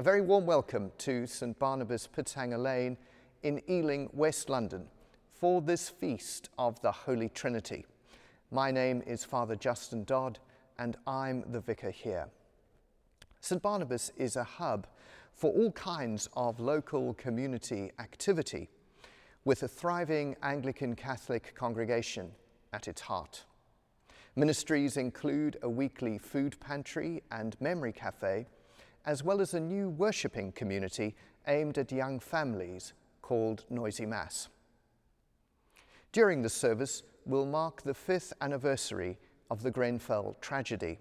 A very warm welcome to St Barnabas Pitshanger Lane in Ealing, West London, for this feast of the Holy Trinity. My name is Father Justin Dodd, and I'm the vicar here. St Barnabas is a hub for all kinds of local community activity, with a thriving Anglican Catholic congregation at its heart. Ministries include a weekly food pantry and memory cafe as well as a new worshipping community aimed at young families called Noisy Mass. During the service, we'll mark the fifth anniversary of the Grenfell tragedy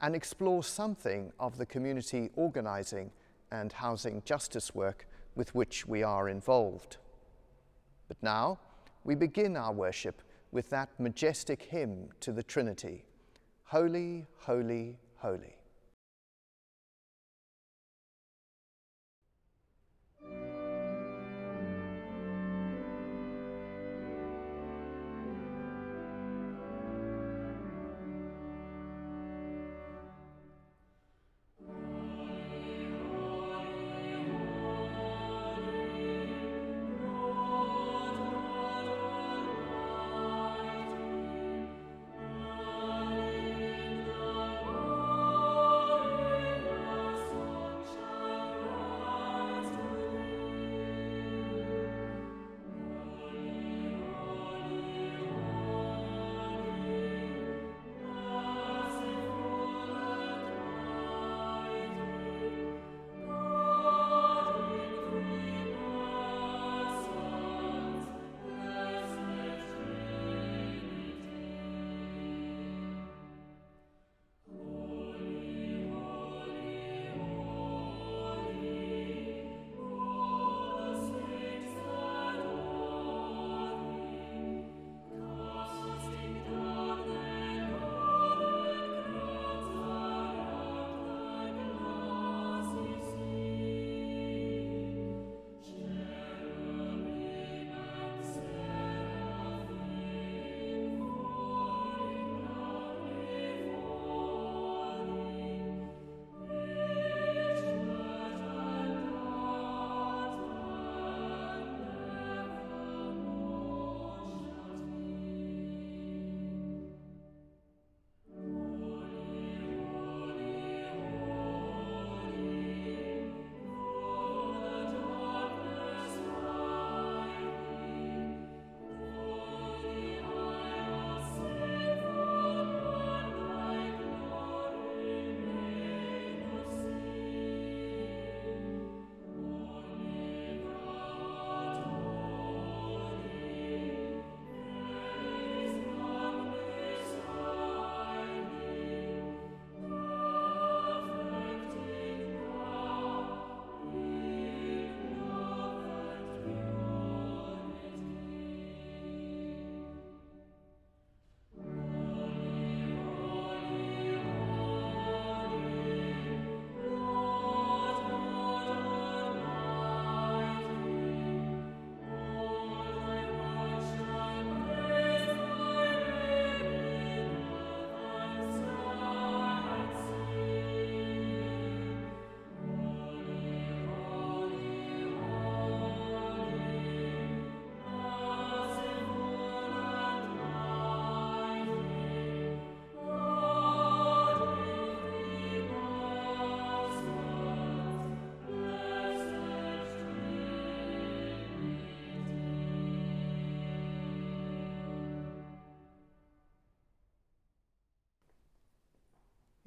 and explore something of the community organising and housing justice work with which we are involved. But now, we begin our worship with that majestic hymn to the Trinity Holy, Holy, Holy.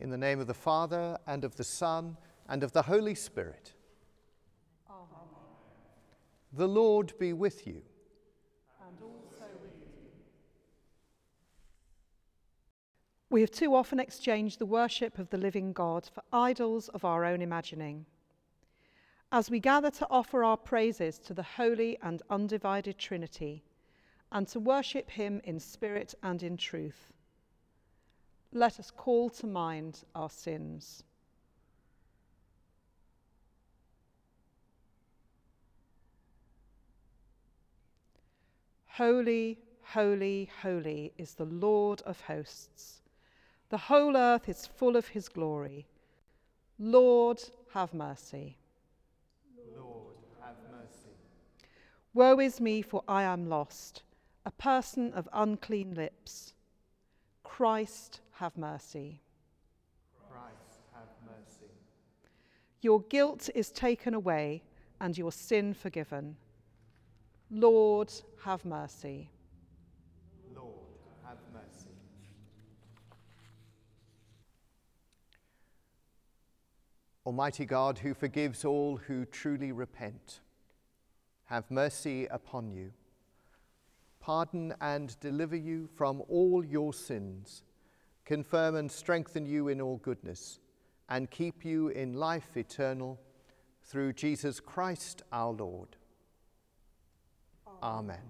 In the name of the Father, and of the Son, and of the Holy Spirit. Amen. The Lord be with you. And also with you. We have too often exchanged the worship of the living God for idols of our own imagining. As we gather to offer our praises to the holy and undivided Trinity, and to worship Him in spirit and in truth, let us call to mind our sins. Holy, holy, holy is the Lord of hosts. The whole earth is full of his glory. Lord, have mercy. Lord, have mercy. Woe is me, for I am lost, a person of unclean lips. Christ, have mercy. Christ, have mercy. Your guilt is taken away and your sin forgiven. Lord, have mercy. Lord, have mercy. Almighty God, who forgives all who truly repent, have mercy upon you, pardon and deliver you from all your sins, confirm and strengthen you in all goodness, and keep you in life eternal through Jesus Christ our Lord. Amen.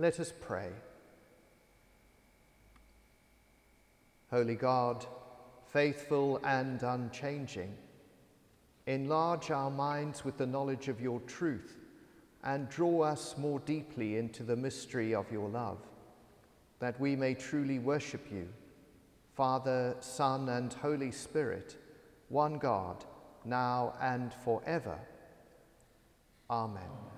Let us pray. Holy God, faithful and unchanging, enlarge our minds with the knowledge of your truth and draw us more deeply into the mystery of your love, that we may truly worship you, Father, Son, and Holy Spirit, one God, now and forever. Amen.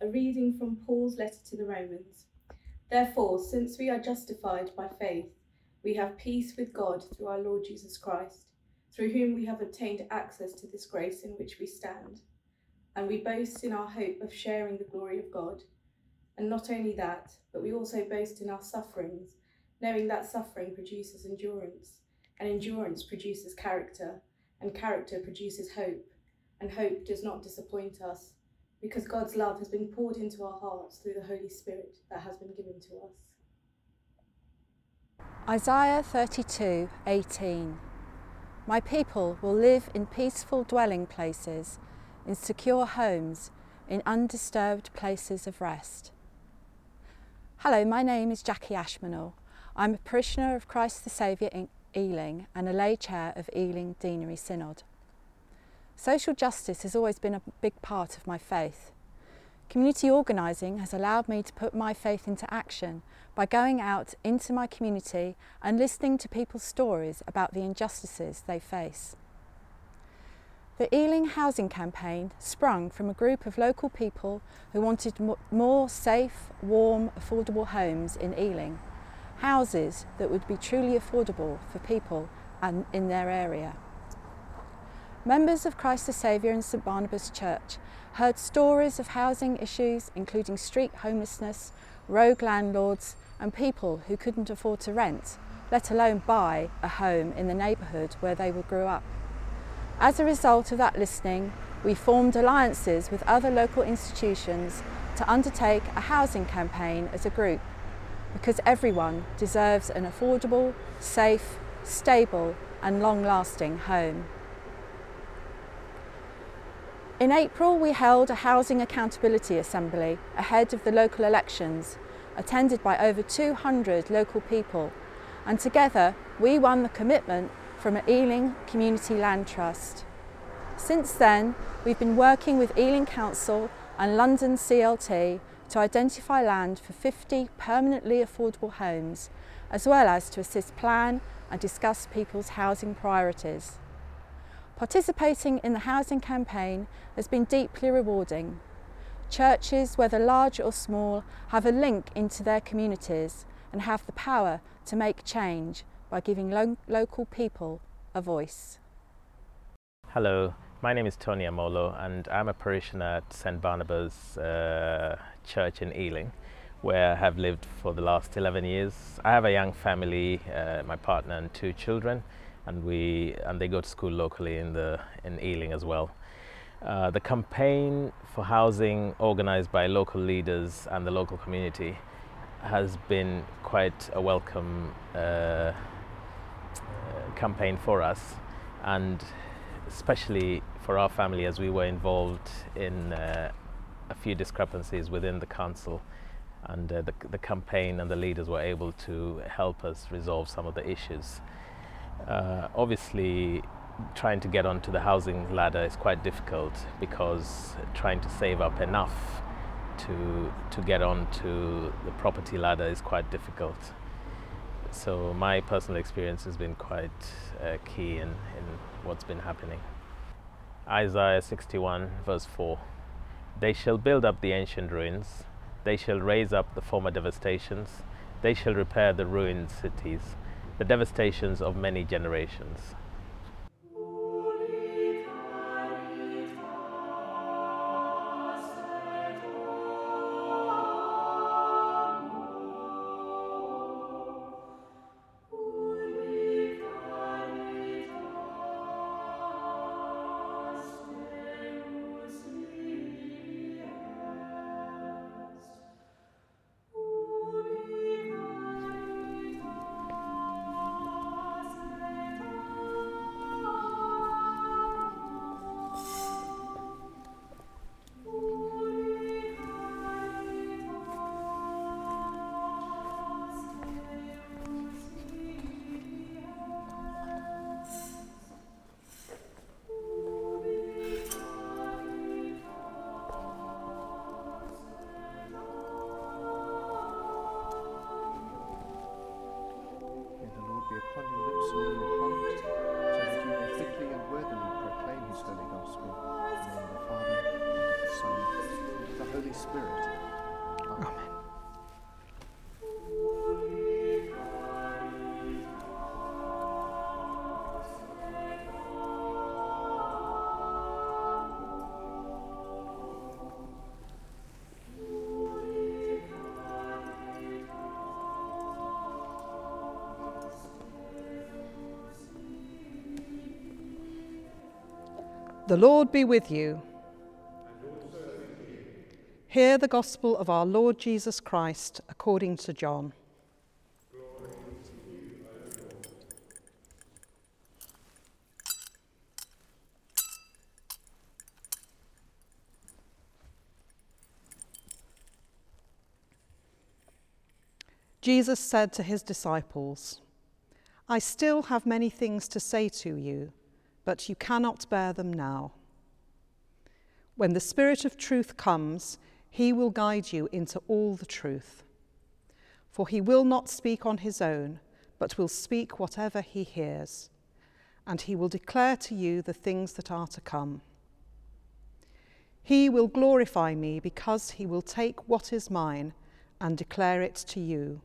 A reading from Paul's letter to the Romans. Therefore, since we are justified by faith, we have peace with God through our Lord Jesus Christ, through whom we have obtained access to this grace in which we stand. And we boast in our hope of sharing the glory of God. And not only that, but we also boast in our sufferings, knowing that suffering produces endurance, and endurance produces character, and character produces hope, and hope does not disappoint us because God's love has been poured into our hearts through the Holy Spirit that has been given to us. Isaiah 32 18. My people will live in peaceful dwelling places, in secure homes, in undisturbed places of rest. Hello, my name is Jackie Ashmanall. I'm a parishioner of Christ the Saviour in Ealing and a lay chair of Ealing Deanery Synod. Social justice has always been a big part of my faith. Community organising has allowed me to put my faith into action by going out into my community and listening to people's stories about the injustices they face. The Ealing Housing Campaign sprung from a group of local people who wanted more safe, warm, affordable homes in Ealing. Houses that would be truly affordable for people and in their area. Members of Christ the Saviour and St Barnabas Church heard stories of housing issues including street homelessness, rogue landlords and people who couldn't afford to rent, let alone buy a home in the neighbourhood where they grew up. As a result of that listening, we formed alliances with other local institutions to undertake a housing campaign as a group because everyone deserves an affordable, safe, stable and long-lasting home. In April we held a Housing Accountability Assembly ahead of the local elections, attended by over 200 local people and together we won the commitment from an Ealing Community Land Trust. Since then, we've been working with Ealing Council and London CLT to identify land for 50 permanently affordable homes, as well as to assist plan and discuss people's housing priorities. Participating in the housing campaign has been deeply rewarding. Churches, whether large or small, have a link into their communities and have the power to make change by giving lo local people a voice. Hello, my name is Tony Amolo and I'm a parishioner at St Barnabas uh, Church in Ealing where I have lived for the last 11 years. I have a young family, uh, my partner and two children and we and they go to school locally in the in Ealing as well. Uh, the campaign for housing organized by local leaders and the local community has been quite a welcome uh, campaign for us and especially for our family as we were involved in uh, a few discrepancies within the council and uh, the, the, campaign and the leaders were able to help us resolve some of the issues. Uh, obviously trying to get onto the housing ladder is quite difficult because trying to save up enough to, to get onto the property ladder is quite difficult. So my personal experience has been quite uh, key in, in what's been happening. Isaiah 61 verse 4 They shall build up the ancient ruins, they shall raise up the former devastations, they shall repair the ruined cities, the devastations of many generations. The Lord be with you. Hear the gospel of our Lord Jesus Christ according to John. Jesus said to his disciples, I still have many things to say to you but you cannot bear them now. When the Spirit of truth comes, he will guide you into all the truth. For he will not speak on his own, but will speak whatever he hears, and he will declare to you the things that are to come. He will glorify me because he will take what is mine and declare it to you.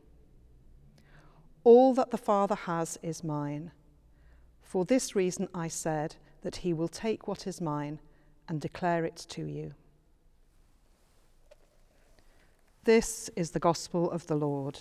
All that the Father has is mine. For this reason I said that he will take what is mine and declare it to you. This is the gospel of the Lord.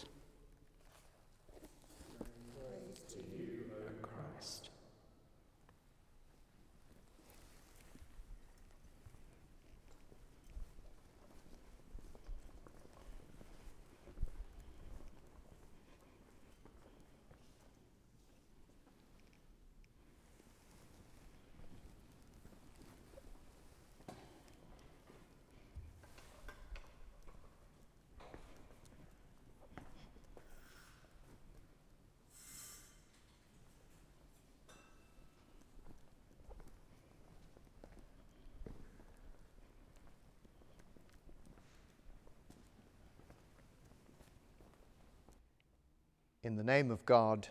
In the name of God,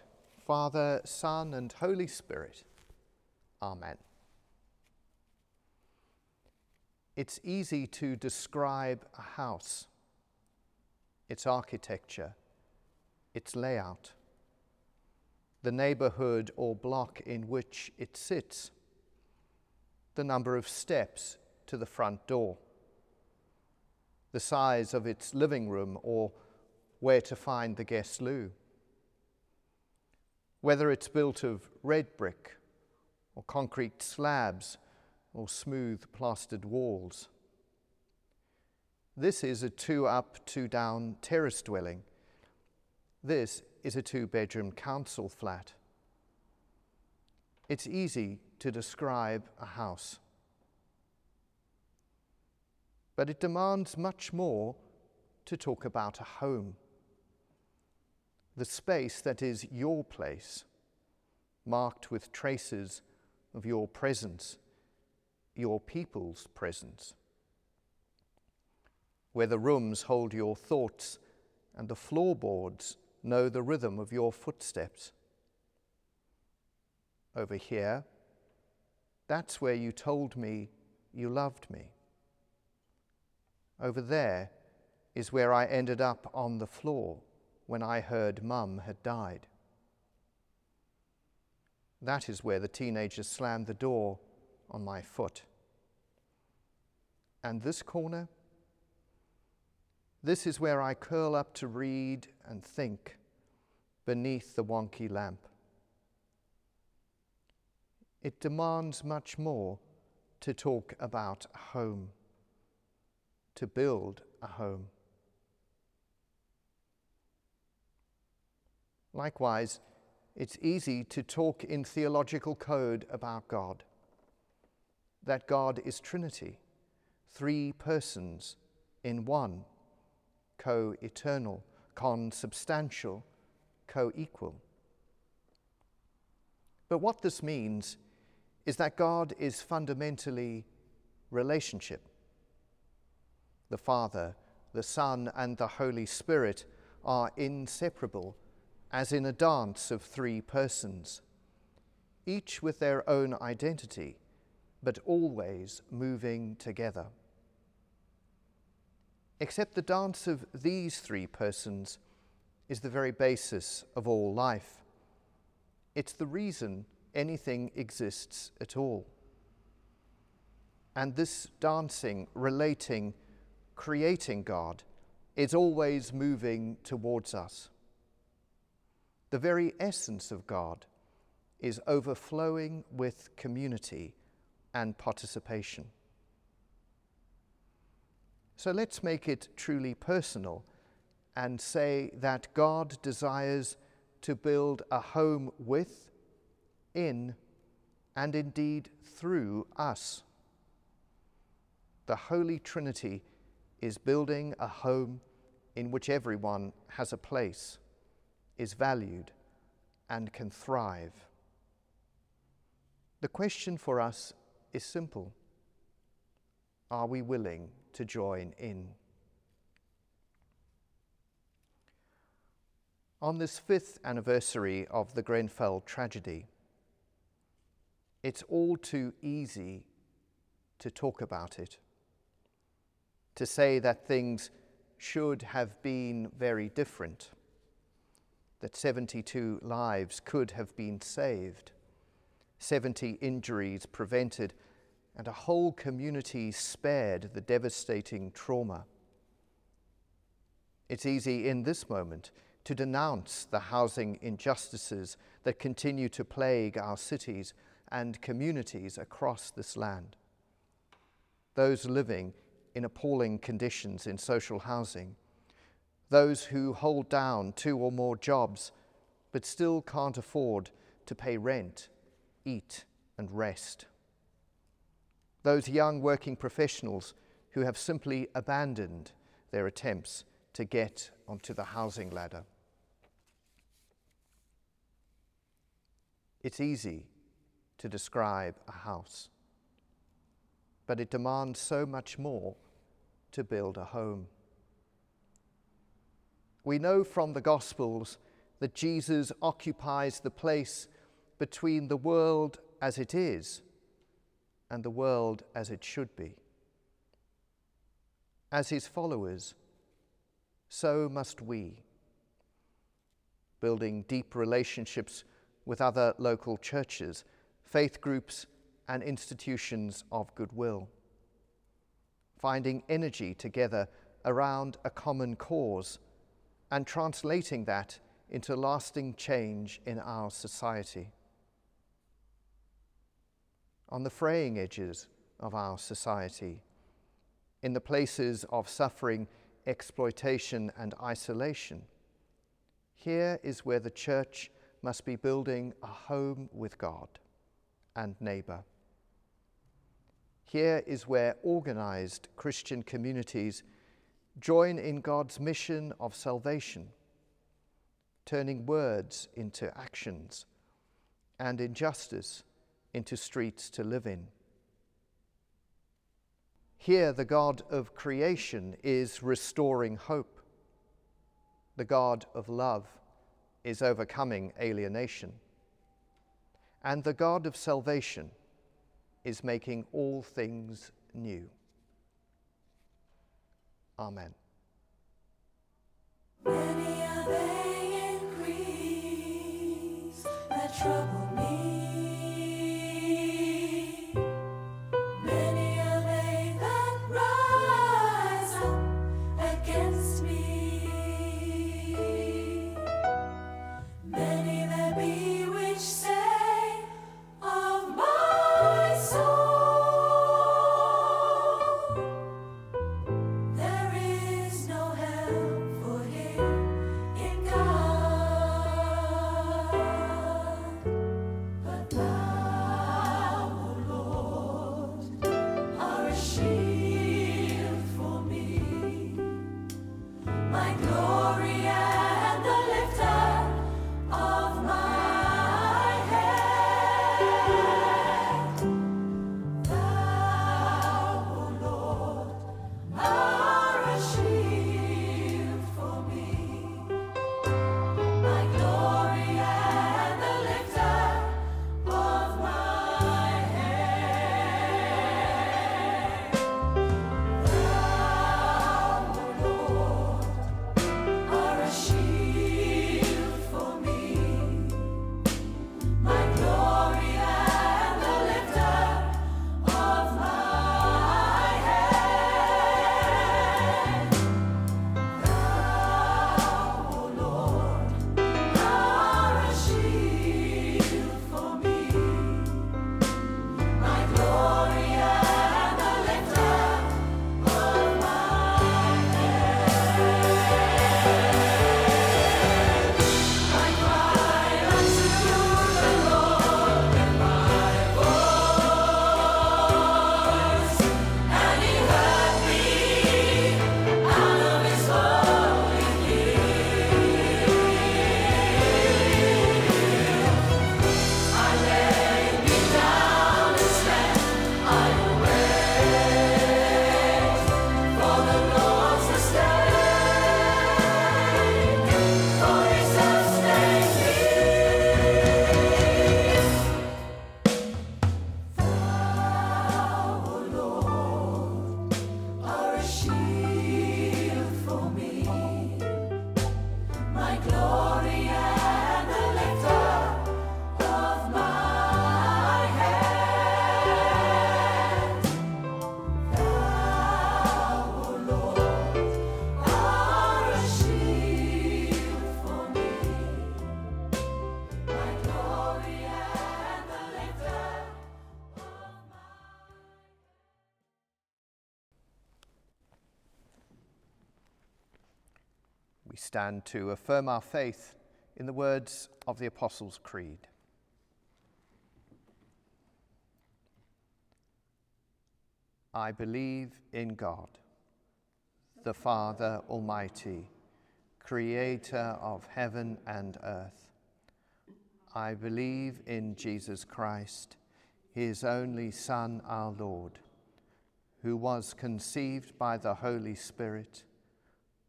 Father, Son, and Holy Spirit. Amen. It's easy to describe a house, its architecture, its layout, the neighborhood or block in which it sits, the number of steps to the front door, the size of its living room or where to find the guest loo whether it's built of red brick or concrete slabs or smooth plastered walls. This is a two up, two down terrace dwelling. This is a two bedroom council flat. It's easy to describe a house, but it demands much more to talk about a home the space that is your place, marked with traces of your presence, your people's presence, where the rooms hold your thoughts and the floorboards know the rhythm of your footsteps. Over here, that's where you told me you loved me. Over there is where I ended up on the floor when I heard mum had died. That is where the teenager slammed the door on my foot. And this corner? This is where I curl up to read and think beneath the wonky lamp. It demands much more to talk about home, to build a home. Likewise, it's easy to talk in theological code about God. That God is Trinity, three persons in one, co eternal, consubstantial, co equal. But what this means is that God is fundamentally relationship. The Father, the Son, and the Holy Spirit are inseparable as in a dance of three persons, each with their own identity, but always moving together. Except the dance of these three persons is the very basis of all life. It's the reason anything exists at all. And this dancing, relating, creating God is always moving towards us. The very essence of God is overflowing with community and participation. So let's make it truly personal and say that God desires to build a home with, in, and indeed through us. The Holy Trinity is building a home in which everyone has a place is valued and can thrive. The question for us is simple Are we willing to join in? On this fifth anniversary of the Grenfell tragedy, it's all too easy to talk about it, to say that things should have been very different, that 72 lives could have been saved, 70 injuries prevented, and a whole community spared the devastating trauma. It's easy in this moment to denounce the housing injustices that continue to plague our cities and communities across this land. Those living in appalling conditions in social housing, those who hold down two or more jobs but still can't afford to pay rent, eat, and rest. Those young working professionals who have simply abandoned their attempts to get onto the housing ladder. It's easy to describe a house, but it demands so much more to build a home. We know from the Gospels that Jesus occupies the place between the world as it is and the world as it should be. As his followers, so must we. Building deep relationships with other local churches, faith groups, and institutions of goodwill. Finding energy together around a common cause and translating that into lasting change in our society. On the fraying edges of our society, in the places of suffering, exploitation, and isolation, here is where the church must be building a home with God and neighbour. Here is where organized Christian communities join in God's mission of salvation, turning words into actions and injustice into streets to live in. Here, the God of creation is restoring hope. The God of love is overcoming alienation. And the God of salvation is making all things new. Amen. Many are they trouble stand to affirm our faith in the words of the Apostles' Creed. I believe in God, the Father Almighty, creator of heaven and earth. I believe in Jesus Christ, his only Son, our Lord, who was conceived by the Holy Spirit,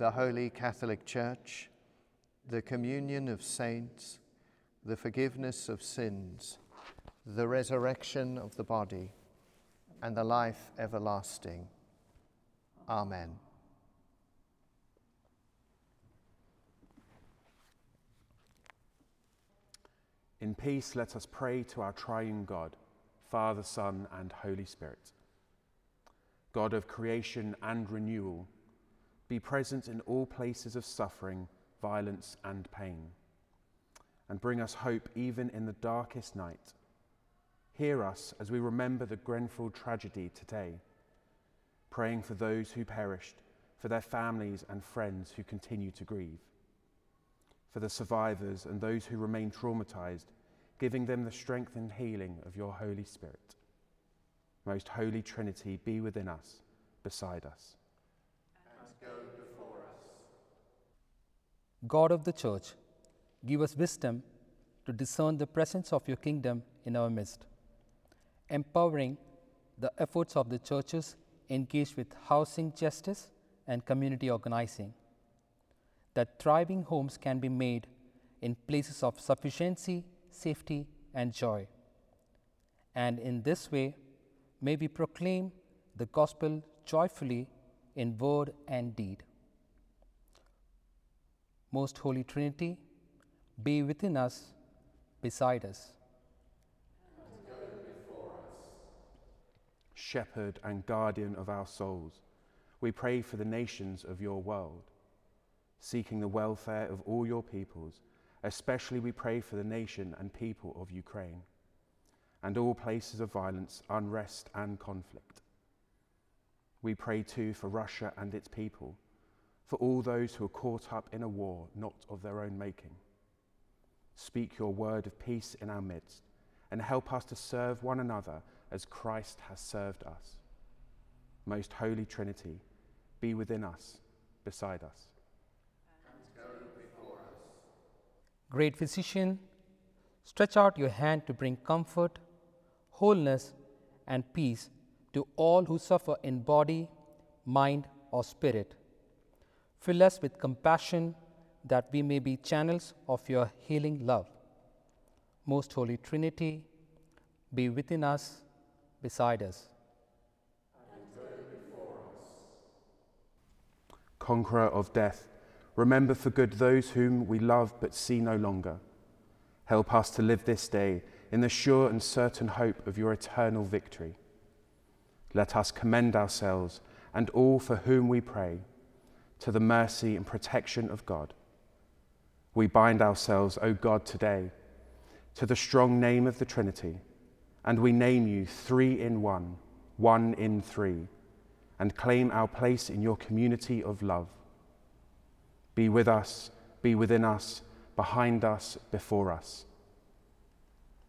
the Holy Catholic Church, the communion of saints, the forgiveness of sins, the resurrection of the body, and the life everlasting. Amen. In peace, let us pray to our triune God, Father, Son, and Holy Spirit. God of creation and renewal, be present in all places of suffering, violence, and pain, and bring us hope even in the darkest night. Hear us as we remember the Grenfell tragedy today, praying for those who perished, for their families and friends who continue to grieve for the survivors and those who remain traumatized, giving them the strength and healing of your Holy Spirit. Most Holy Trinity, be within us, beside us. God of the Church, give us wisdom to discern the presence of your kingdom in our midst, empowering the efforts of the churches engaged with housing justice and community organizing, that thriving homes can be made in places of sufficiency, safety, and joy. And in this way, may we proclaim the gospel joyfully in word and deed. Most Holy Trinity, be within us, beside us. Shepherd and guardian of our souls, we pray for the nations of your world, seeking the welfare of all your peoples. Especially, we pray for the nation and people of Ukraine and all places of violence, unrest, and conflict. We pray too for Russia and its people, for all those who are caught up in a war not of their own making. Speak your word of peace in our midst and help us to serve one another as Christ has served us. Most Holy Trinity, be within us, beside us. Great Physician, stretch out your hand to bring comfort, wholeness, and peace to all who suffer in body, mind, or spirit. Fill us with compassion that we may be channels of your healing love. Most Holy Trinity, be within us, beside us. Conqueror of death, remember for good those whom we love but see no longer. Help us to live this day in the sure and certain hope of your eternal victory. Let us commend ourselves and all for whom we pray to the mercy and protection of God. We bind ourselves, O God, today to the strong name of the Trinity, and we name you three in one, one in three, and claim our place in your community of love. Be with us, be within us, behind us, before us.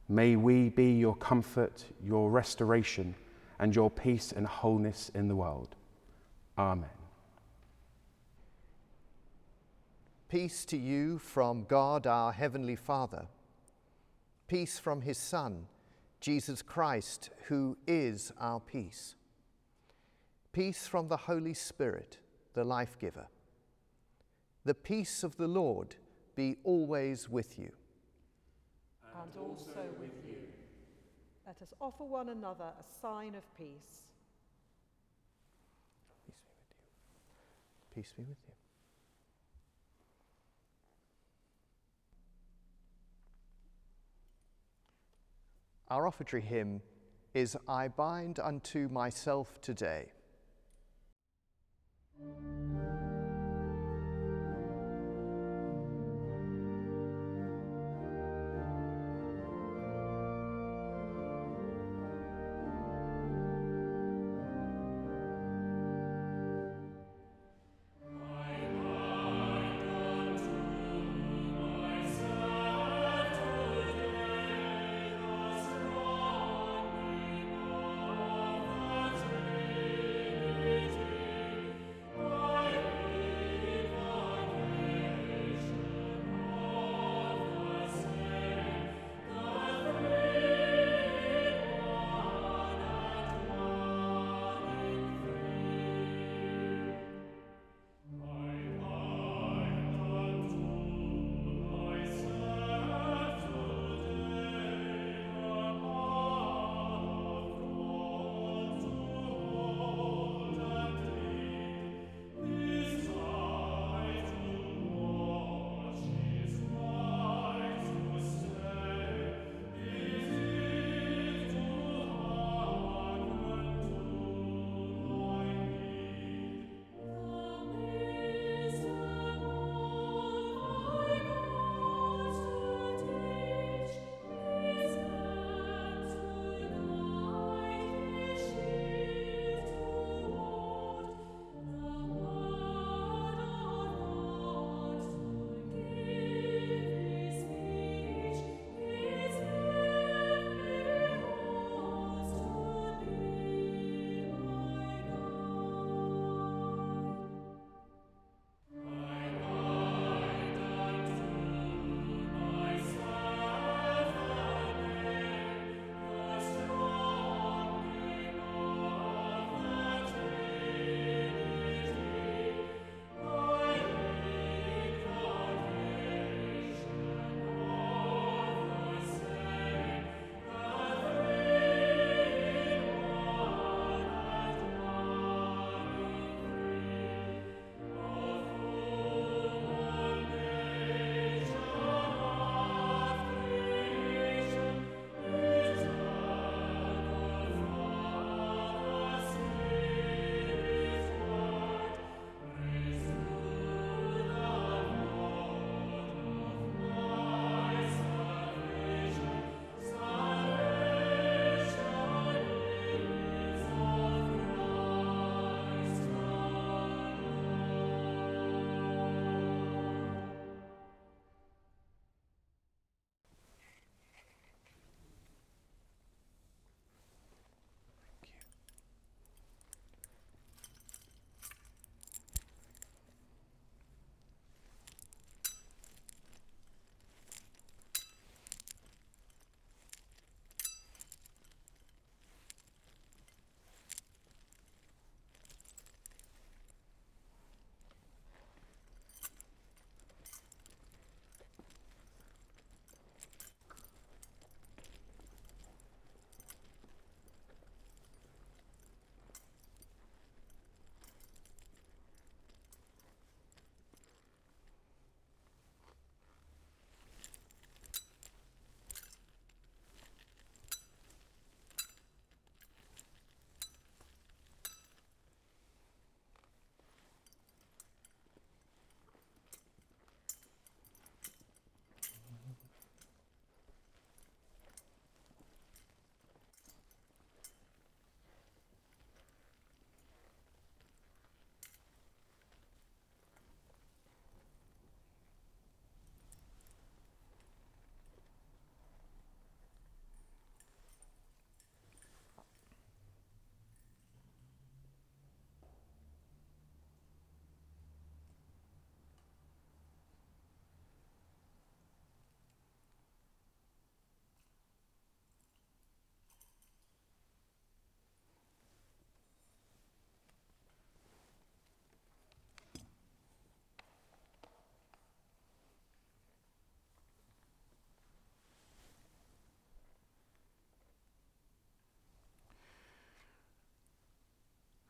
May we be your comfort, your restoration, and your peace and wholeness in the world. Amen. Peace to you from God our Heavenly Father. Peace from His Son, Jesus Christ, who is our peace. Peace from the Holy Spirit, the life giver. The peace of the Lord be always with you. and also with you. Let us offer one another a sign of peace. Peace be with you. Our offertory hymn is I Bind Unto Myself Today.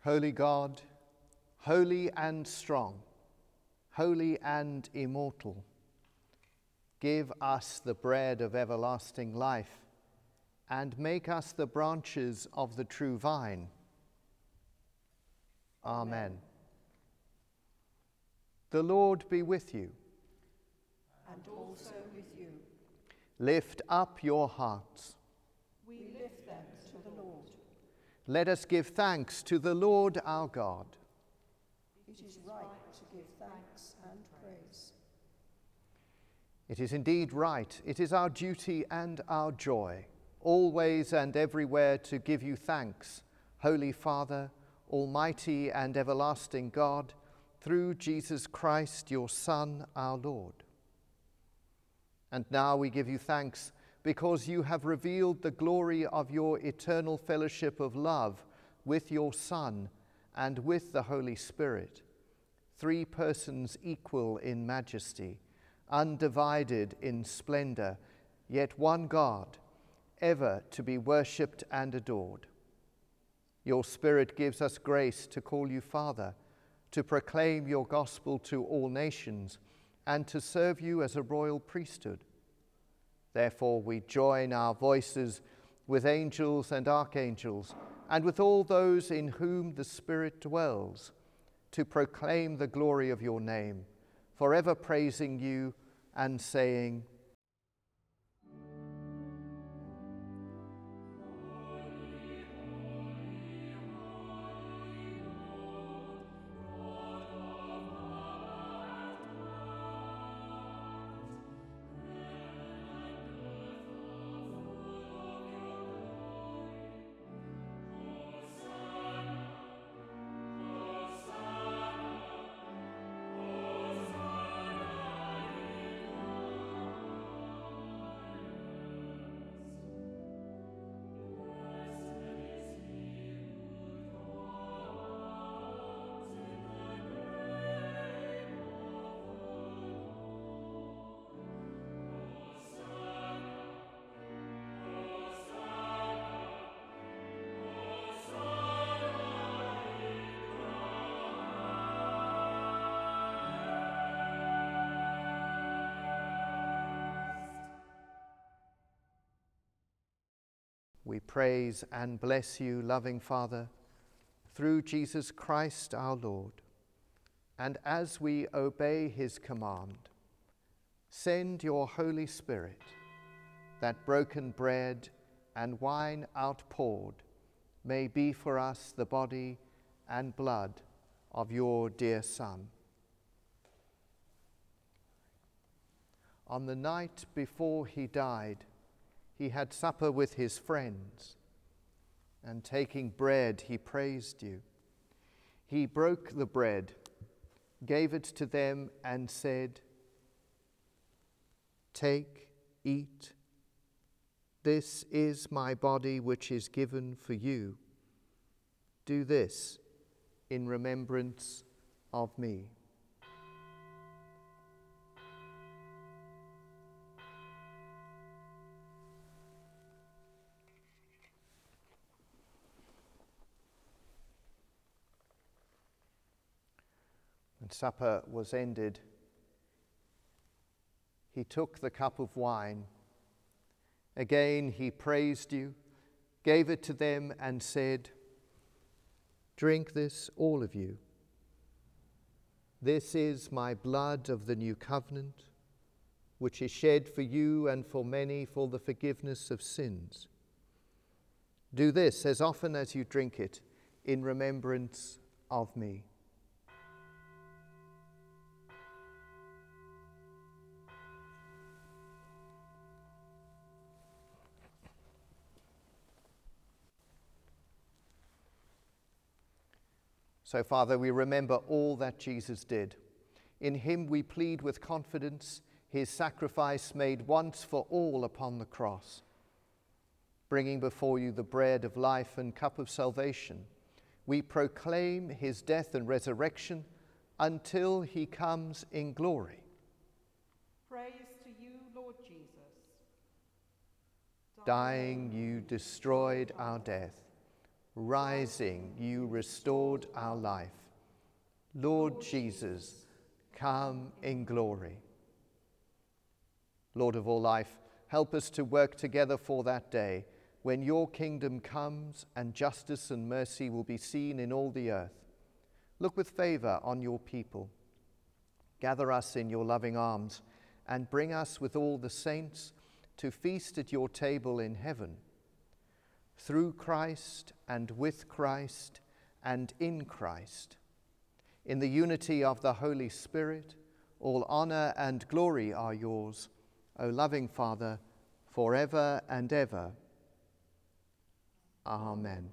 Holy God, holy and strong, holy and immortal, give us the bread of everlasting life and make us the branches of the true vine. Amen. The Lord be with you. And also with you. Lift up your hearts. We lift them to the Lord. Let us give thanks to the Lord our God. It is right to give thanks and praise. It is indeed right, it is our duty and our joy, always and everywhere to give you thanks, Holy Father, Almighty and everlasting God, through Jesus Christ, your Son, our Lord. And now we give you thanks because you have revealed the glory of your eternal fellowship of love with your Son and with the Holy Spirit, three persons equal in majesty, undivided in splendor, yet one God, ever to be worshipped and adored. Your Spirit gives us grace to call you Father, to proclaim your gospel to all nations, and to serve you as a royal priesthood. Therefore, we join our voices with angels and archangels, and with all those in whom the Spirit dwells, to proclaim the glory of your name, forever praising you and saying, praise and bless you, loving Father, through Jesus Christ our Lord. And as we obey his command, send your Holy Spirit, that broken bread and wine outpoured may be for us the body and blood of your dear Son. On the night before he died, he had supper with his friends, and taking bread, he praised you. He broke the bread, gave it to them, and said, Take, eat. This is my body, which is given for you. Do this in remembrance of me. Supper was ended, he took the cup of wine. Again, he praised you, gave it to them, and said, Drink this, all of you. This is my blood of the new covenant, which is shed for you and for many for the forgiveness of sins. Do this as often as you drink it in remembrance of me. So, Father, we remember all that Jesus did. In him we plead with confidence his sacrifice made once for all upon the cross. Bringing before you the bread of life and cup of salvation, we proclaim his death and resurrection until he comes in glory. Praise to you, Lord Jesus. Dying, you destroyed our death. Rising, you restored our life. Lord Jesus, come in glory. Lord of all life, help us to work together for that day when your kingdom comes and justice and mercy will be seen in all the earth. Look with favor on your people. Gather us in your loving arms and bring us with all the saints to feast at your table in heaven. Through Christ and with Christ and in Christ. In the unity of the Holy Spirit, all honor and glory are yours, O loving Father, forever and ever. Amen.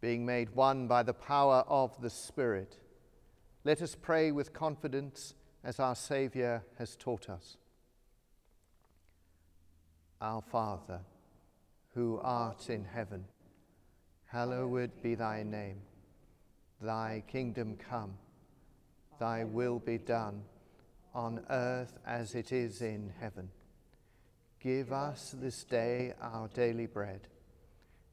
Being made one by the power of the Spirit, let us pray with confidence as our Saviour has taught us. Our Father, who art in heaven, hallowed be thy name. Thy kingdom come, thy will be done, on earth as it is in heaven. Give us this day our daily bread,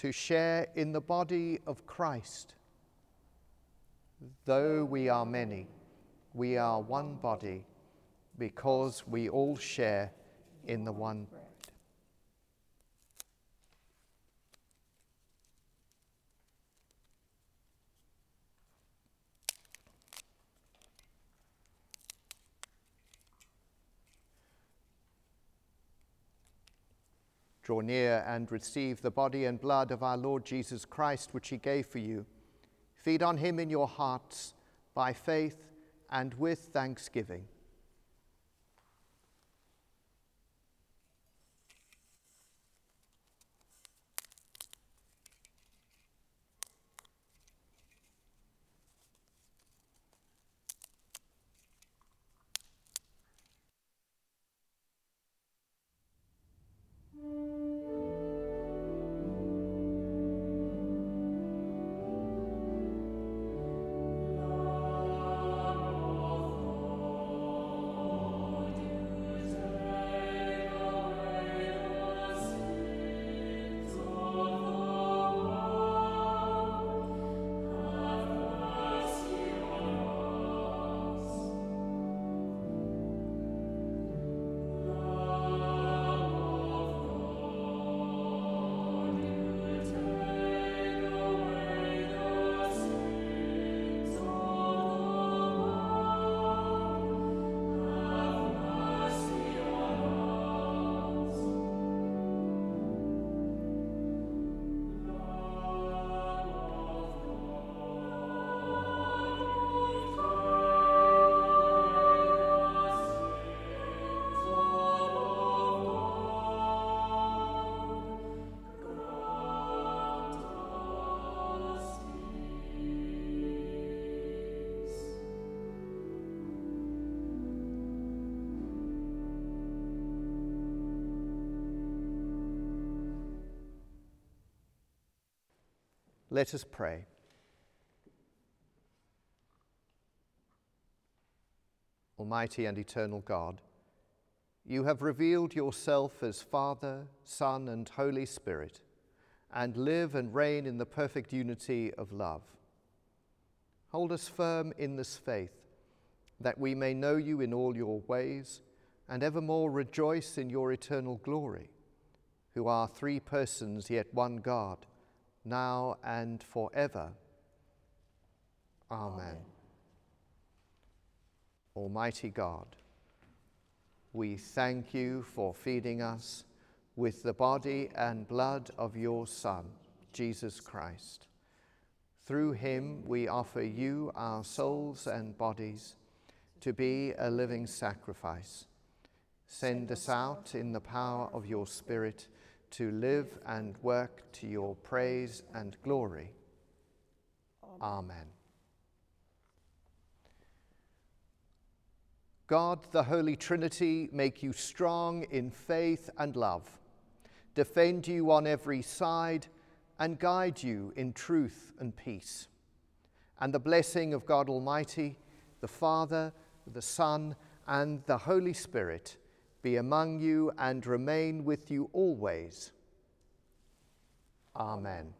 to share in the body of Christ. Though we are many, we are one body because we all share in the one. Draw near and receive the body and blood of our Lord Jesus Christ, which he gave for you. Feed on him in your hearts by faith and with thanksgiving. Let us pray. Almighty and eternal God, you have revealed yourself as Father, Son, and Holy Spirit, and live and reign in the perfect unity of love. Hold us firm in this faith, that we may know you in all your ways, and evermore rejoice in your eternal glory, who are three persons, yet one God now and forever. Amen. Amen. Almighty God, we thank you for feeding us with the body and blood of your Son, Jesus Christ. Through him we offer you our souls and bodies to be a living sacrifice. Send us out in the power of your Spirit to live and work to your praise and glory. Amen. God, the Holy Trinity, make you strong in faith and love, defend you on every side, and guide you in truth and peace. And the blessing of God Almighty, the Father, the Son, and the Holy Spirit be among you and remain with you always. Amen.